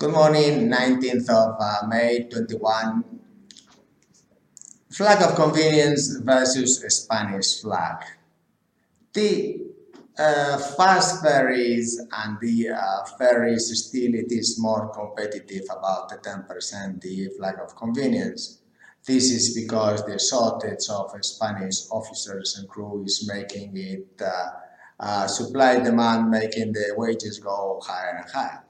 Good morning, 19th of uh, May 21. Flag of convenience versus Spanish flag. The uh, fast ferries and the uh, ferries still it is more competitive about the 10% the flag of convenience. This is because the shortage of Spanish officers and crew is making it uh, uh, supply demand making the wages go higher and higher.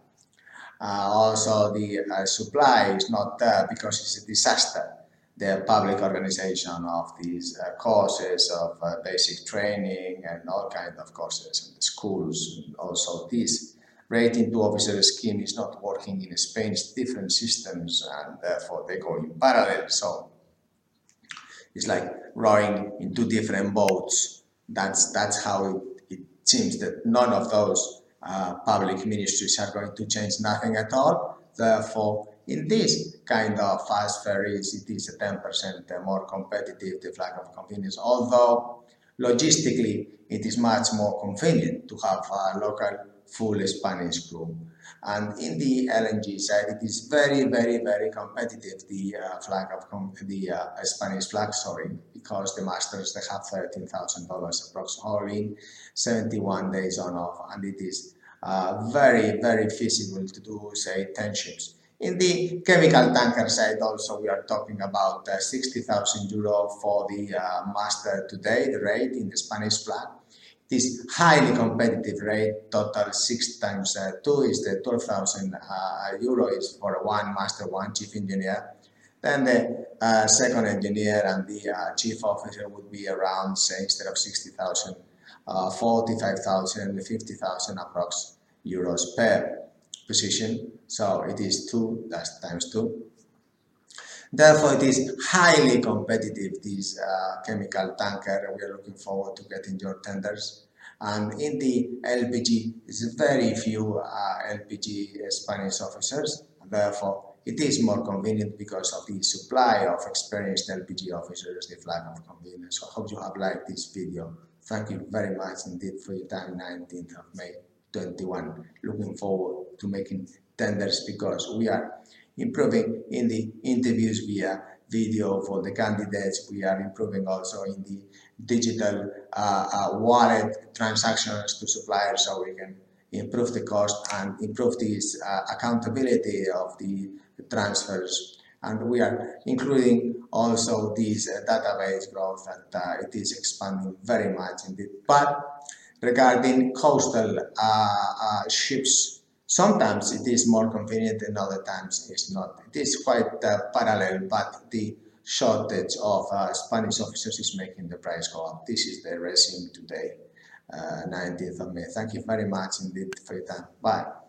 Uh, also, the uh, supply is not there because it's a disaster. The public organization of these uh, courses of basic training and all kinds of courses in the schools, and also this rating to officer scheme is not working in Spain. It's different systems, and therefore they go in parallel. So it's like rowing in two different boats. That's that's how it, it seems that none of those uh, public ministries are going to change nothing at all. Therefore, in this kind of fast ferries, it is a 10% more competitive, the flag of convenience, although logistically it is much more convenient to have a local full Spanish crew. And in the LNG side, it is very, very, very competitive, the uh, flag of the uh, Spanish flag, sorry, because the masters, they have $13,000 approximately, 71 days on off, and it is uh, very, very feasible to do, say, 10 ships. In the chemical tanker side also we are talking about uh, 60,000 euro for the uh, master today, the rate in the Spanish flag. This highly competitive rate, total 6 times uh, 2 is the 12,000 uh, euro is for one master, one chief engineer. Then the uh, second engineer and the uh, chief officer would be around, say, instead of 60,000, uh, 45,000, 50,000 approx euros per position. So it is 2, that's times 2. Therefore, it is highly competitive, this uh, chemical tanker. We are looking forward to getting your tenders. And in the LPG, it's very few uh, LPG Spanish officers. Therefore, it is more convenient because of the supply of experienced LPG officers, the flag of convenience. So I hope you have liked this video. Thank you very much indeed for your time, 19th of May 21. Looking forward to making tenders because we are improving in the interviews via video for the candidates. We are improving also in the digital uh, uh, wallet transactions to suppliers so we can improve the cost and improve this uh, accountability of the transfers. And we are including also this uh, database growth that uh, it is expanding very much indeed. But regarding coastal uh, ships Sometimes it is more convenient and other times it's not. It is quite uh, parallel, but the shortage of uh, Spanish officers is making the price go up. This is the resume today, uh, 19th of May. Thank you very much indeed for your time. Bye.